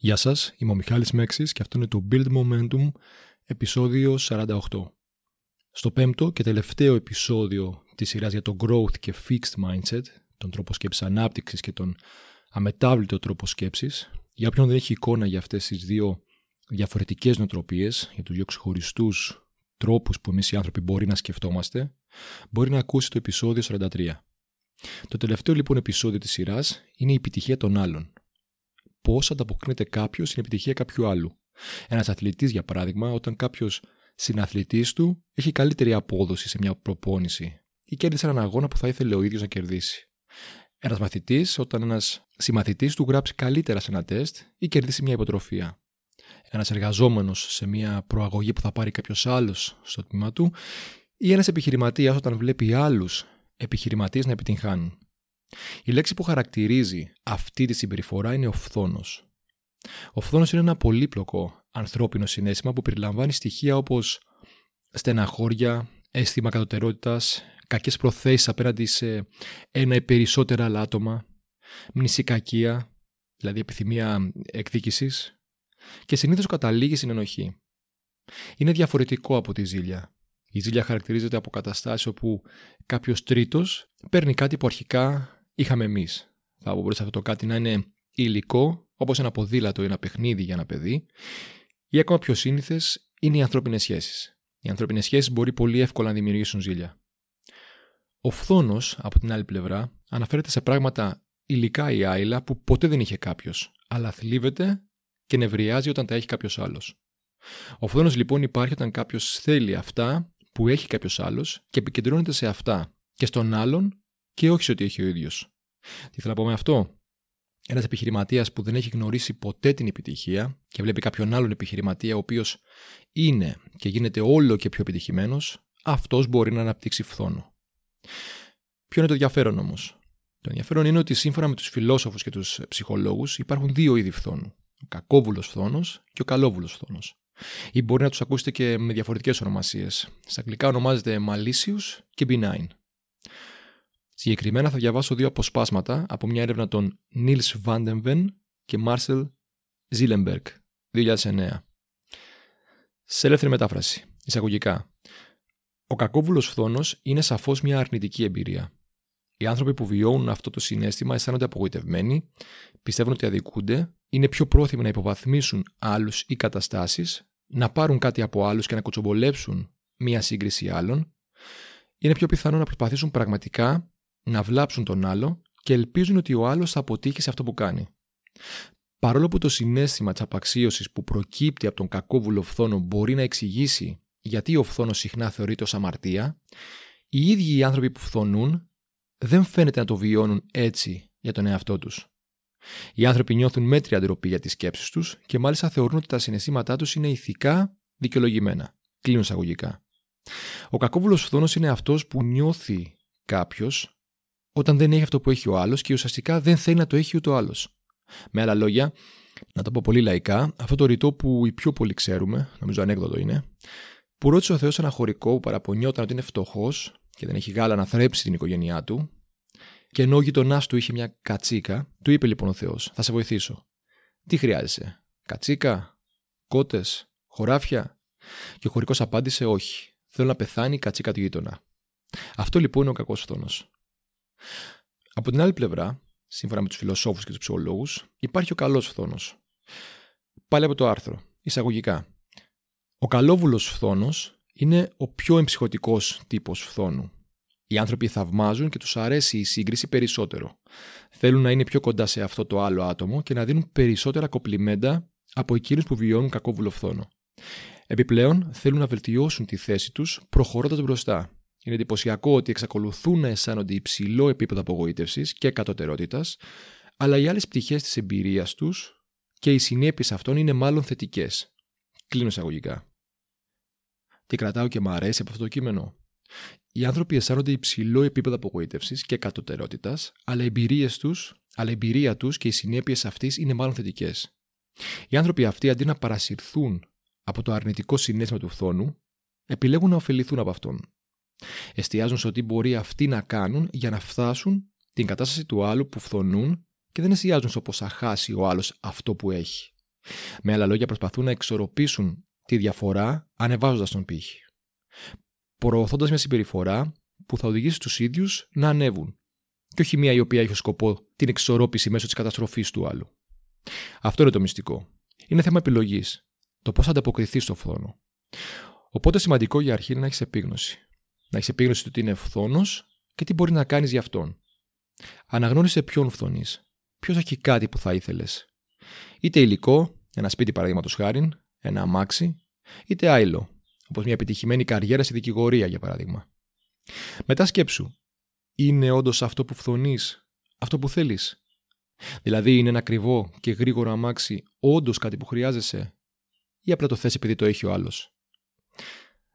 Γεια σας, είμαι ο Μιχάλης Μέξης και αυτό είναι το Build Momentum επεισόδιο 48. Στο πέμπτο και τελευταίο επεισόδιο της σειράς για το Growth και Fixed Mindset, τον τρόπο σκέψης ανάπτυξης και τον αμετάβλητο τρόπο σκέψης, για όποιον δεν έχει εικόνα για αυτές τις δύο διαφορετικές νοοτροπίες, για τους δύο ξεχωριστούς τρόπους που εμείς οι άνθρωποι μπορεί να σκεφτόμαστε, μπορεί να ακούσει το επεισόδιο 43. Το τελευταίο λοιπόν επεισόδιο της σειράς είναι η επιτυχία των άλλων πώς ανταποκρίνεται κάποιος στην επιτυχία κάποιου άλλου. Ένας αθλητής, για παράδειγμα, όταν κάποιος συναθλητής του έχει καλύτερη απόδοση σε μια προπόνηση ή κέρδισε έναν αγώνα που θα ήθελε ο ίδιος να κερδίσει. Ένας μαθητής, όταν ένας συμμαθητής του γράψει καλύτερα σε ένα τεστ ή κερδίσει μια υποτροφία. Ένας εργαζόμενος σε μια προαγωγή που θα πάρει κάποιος άλλος στο τμήμα του ή ένας επιχειρηματίας όταν βλέπει άλλους επιχειρηματίες να επιτυγχάνουν. Η λέξη που χαρακτηρίζει αυτή τη συμπεριφορά είναι ο φθόνος. Ο φθόνος είναι ένα πολύπλοκο ανθρώπινο συνέστημα που περιλαμβάνει στοιχεία όπως στεναχώρια, αίσθημα κατωτερότητας, κακές προθέσεις απέναντι σε ένα ή περισσότερα άλλα άτομα, μνησικακία, δηλαδή επιθυμία εκδίκησης, και συνήθως καταλήγει στην ενοχή. Είναι διαφορετικό από τη ζήλια. Η ζήλια χαρακτηρίζεται από καταστάσεις όπου κάποιος τρίτος παίρνει κάτι που αρχικά είχαμε εμείς. Θα μπορούσε αυτό το κάτι να είναι υλικό, όπως ένα ποδήλατο ή ένα παιχνίδι για ένα παιδί, ή ακόμα πιο σύνηθες είναι οι ανθρώπινες σχέσεις. Οι ανθρώπινες σχέσεις μπορεί πολύ εύκολα να δημιουργήσουν ζήλια. Ο φθόνος, από την άλλη πλευρά, αναφέρεται σε πράγματα υλικά ή άειλα που ποτέ δεν είχε κάποιος, αλλά θλίβεται και νευριάζει όταν τα έχει κάποιος άλλος. Ο φθόνος λοιπόν υπάρχει όταν κάποιος θέλει αυτά που έχει κάποιος άλλος και επικεντρώνεται σε αυτά και στον άλλον και όχι σε ό,τι έχει ο ίδιος. Τι θέλω να πω με αυτό; Ένας επιχειρηματίας που δεν έχει γνωρίσει ποτέ την επιτυχία και βλέπει κάποιον άλλον επιχειρηματία ο οποίος είναι και γίνεται όλο και πιο επιτυχημένος, αυτός μπορεί να αναπτύξει φθόνο. Ποιο είναι το ενδιαφέρον όμως; Το ενδιαφέρον είναι ότι σύμφωνα με τους φιλόσοφους και τους ψυχολόγους υπάρχουν δύο είδη φθόνου. Ο κακόβουλος φθόνος και ο καλόβουλος φθόνος. Ή μπορεί να τους ακούσετε και με διαφορετικές ονομασίες. Στα αγγλικά ονομάζεται malicious και benign. Συγκεκριμένα θα διαβάσω δύο αποσπάσματα από μια έρευνα των Nils Vandenven και Marcel Zillenberg, 2009. Σε ελεύθερη μετάφραση, εισαγωγικά. Ο κακόβουλος φθόνος είναι σαφώς μια αρνητική εμπειρία. Οι άνθρωποι που βιώνουν αυτό το συνέστημα αισθάνονται απογοητευμένοι, πιστεύουν ότι αδικούνται, είναι πιο πρόθυμοι να υποβαθμίσουν άλλους ή καταστάσεις, να πάρουν κάτι από άλλους και να κοτσομπολέψουν μία σύγκριση άλλων, είναι πιο πιθανό να προσπαθήσουν πραγματικά να βλάψουν τον άλλο και ελπίζουν ότι ο άλλος θα αποτύχει σε αυτό που κάνει. Παρόλο που το συνέστημα της απαξίωσης που προκύπτει από τον κακόβουλο φθόνο μπορεί να εξηγήσει γιατί ο φθόνος συχνά θεωρείται ως αμαρτία, οι ίδιοι οι άνθρωποι που φθονούν δεν φαίνεται να το βιώνουν έτσι για τον εαυτό τους. Οι άνθρωποι νιώθουν μέτρια ντροπή για τις σκέψεις τους και μάλιστα θεωρούν ότι τα συναισθήματά τους είναι ηθικά δικαιολογημένα. Κλείνουν εισαγωγικά. Ο κακόβουλος φθόνος είναι αυτός που νιώθει κάποιος όταν δεν έχει αυτό που έχει ο άλλος και ουσιαστικά δεν θέλει να το έχει ούτε ο άλλος. Με άλλα λόγια, να το πω πολύ λαϊκά, αυτό το ρητό που οι πιο πολλοί ξέρουμε, νομίζω ανέκδοτο είναι, που ρώτησε ο Θεός ένα χωρικό που παραπονιόταν ότι είναι φτωχός και δεν έχει γάλα να θρέψει την οικογένειά του, και ενώ ο γείτονά του είχε μια κατσίκα, του είπε λοιπόν ο Θεός: Θα σε βοηθήσω. Τι χρειάζεσαι, Κατσίκα, κότες, χωράφια; Και ο χωρικός απάντησε: Όχι. Θέλω να πεθάνει η κατσίκα του γείτονα. Αυτό λοιπόν είναι ο κακός φθόνος. Από την άλλη πλευρά, σύμφωνα με τους φιλοσόφους και τους ψυχολόγους, υπάρχει ο καλός φθόνος. Πάλι από το άρθρο. Εισαγωγικά. Ο καλόβουλος φθόνος είναι ο πιο εμψυχωτικός τύπος φθόνου. Οι άνθρωποι θαυμάζουν και τους αρέσει η σύγκριση περισσότερο. Θέλουν να είναι πιο κοντά σε αυτό το άλλο άτομο και να δίνουν περισσότερα κοπλιμέντα από εκείνους που βιώνουν κακόβουλο φθόνο. Επιπλέον, θέλουν να βελτιώσουν τη θέση τους προχωρώντας μπροστά είναι εντυπωσιακό ότι εξακολουθούν να αισθάνονται υψηλό επίπεδο απογοήτευσης και κατωτερότητας, αλλά οι άλλες πτυχές της εμπειρίας τους και οι συνέπειες αυτών είναι μάλλον θετικές. Κλείνω εισαγωγικά. Τι κρατάω και μου αρέσει από αυτό το κείμενο. Οι άνθρωποι αισθάνονται υψηλό επίπεδο απογοήτευσης και κατωτερότητας, αλλά, αλλά η εμπειρία τους και οι συνέπειες αυτής είναι μάλλον θετικές. Οι άνθρωποι αυτοί αντί να παρασυρθούν από το αρνητικό συνέστημα του φθόνου, επιλέγουν να ωφεληθούν από αυτόν. Εστιάζουν σε τι μπορεί αυτοί να κάνουν για να φτάσουν την κατάσταση του άλλου που φθονούν και δεν εστιάζουν στο πώ θα χάσει ο άλλος αυτό που έχει. Με άλλα λόγια, προσπαθούν να εξορροπήσουν τη διαφορά ανεβάζοντας τον πύχη. Προωθώντας μια συμπεριφορά που θα οδηγήσει τους ίδιους να ανέβουν. Και όχι μια η οποία έχει σκοπό την εξορρόπηση μέσω της καταστροφής του άλλου. Αυτό είναι το μυστικό. Είναι θέμα επιλογής. Το πώς θα ανταποκριθείς στο φθόνο. Οπότε σημαντικό για αρχή είναι να έχεις επίγνωση. Να έχεις επίγνωση του τι είναι φθόνος και τι μπορεί να κάνεις για αυτόν. Αναγνώρισε ποιον φθονείς. Ποιος έχει κάτι που θα ήθελες. Είτε υλικό, ένα σπίτι παραδείγματος χάρη, ένα αμάξι, είτε άϊλο, όπως μια επιτυχημένη καριέρα στη δικηγορία για παράδειγμα. Μετά σκέψου, είναι όντως αυτό που φθονείς, αυτό που θέλεις; Δηλαδή είναι ένα ακριβό και γρήγορο αμάξι όντως κάτι που χρειάζεσαι, ή απλά το θες επειδή το έχει ο άλλος;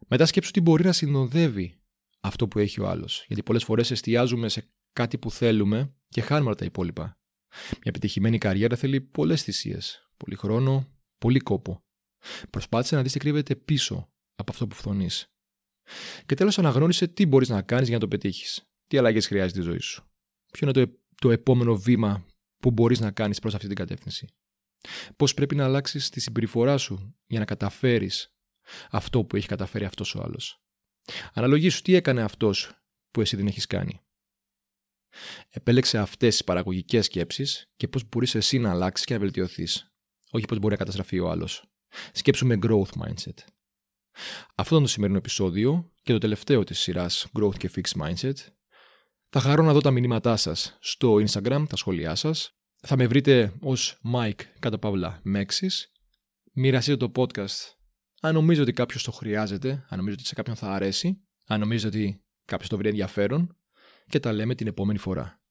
Μετά σκέψου τι μπορεί να συνοδεύει αυτό που έχει ο άλλος. Γιατί πολλές φορές εστιάζουμε σε κάτι που θέλουμε και χάνουμε τα υπόλοιπα. Μια επιτυχημένη καριέρα θέλει πολλές θυσίες, πολύ χρόνο, πολύ κόπο. Προσπάθησε να δεις τι κρύβεται πίσω από αυτό που φθονείς. Και τέλος, αναγνώρισε τι μπορείς να κάνεις για να το πετύχεις. Τι αλλαγές χρειάζεται η ζωή σου. Ποιο είναι το, το επόμενο βήμα που μπορείς να κάνεις προς αυτή την κατεύθυνση. Πώς πρέπει να αλλάξεις τη συμπεριφορά σου για να καταφέρεις αυτό που έχει καταφέρει αυτός ο άλλος. Αναλογήσου τι έκανε αυτός που εσύ δεν έχεις κάνει; Επέλεξε αυτές τις παραγωγικές σκέψεις και πώς μπορείς εσύ να αλλάξεις και να βελτιωθείς. Όχι πώς μπορεί να καταστραφεί ο άλλος. Σκέψου με growth mindset. Αυτό ήταν το σημερινό επεισόδιο και το τελευταίο της σειράς Growth και Fixed Mindset. Θα χαρώ να δω τα μηνύματά σας στο Instagram, τα σχόλιά σας. Θα με βρείτε ως Mike κατά παύλα Mexis. Μοιραστείτε το podcast αν νομίζω ότι κάποιος το χρειάζεται, αν νομίζω ότι σε κάποιον θα αρέσει, αν νομίζω ότι κάποιος το βρει ενδιαφέρον και τα λέμε την επόμενη φορά.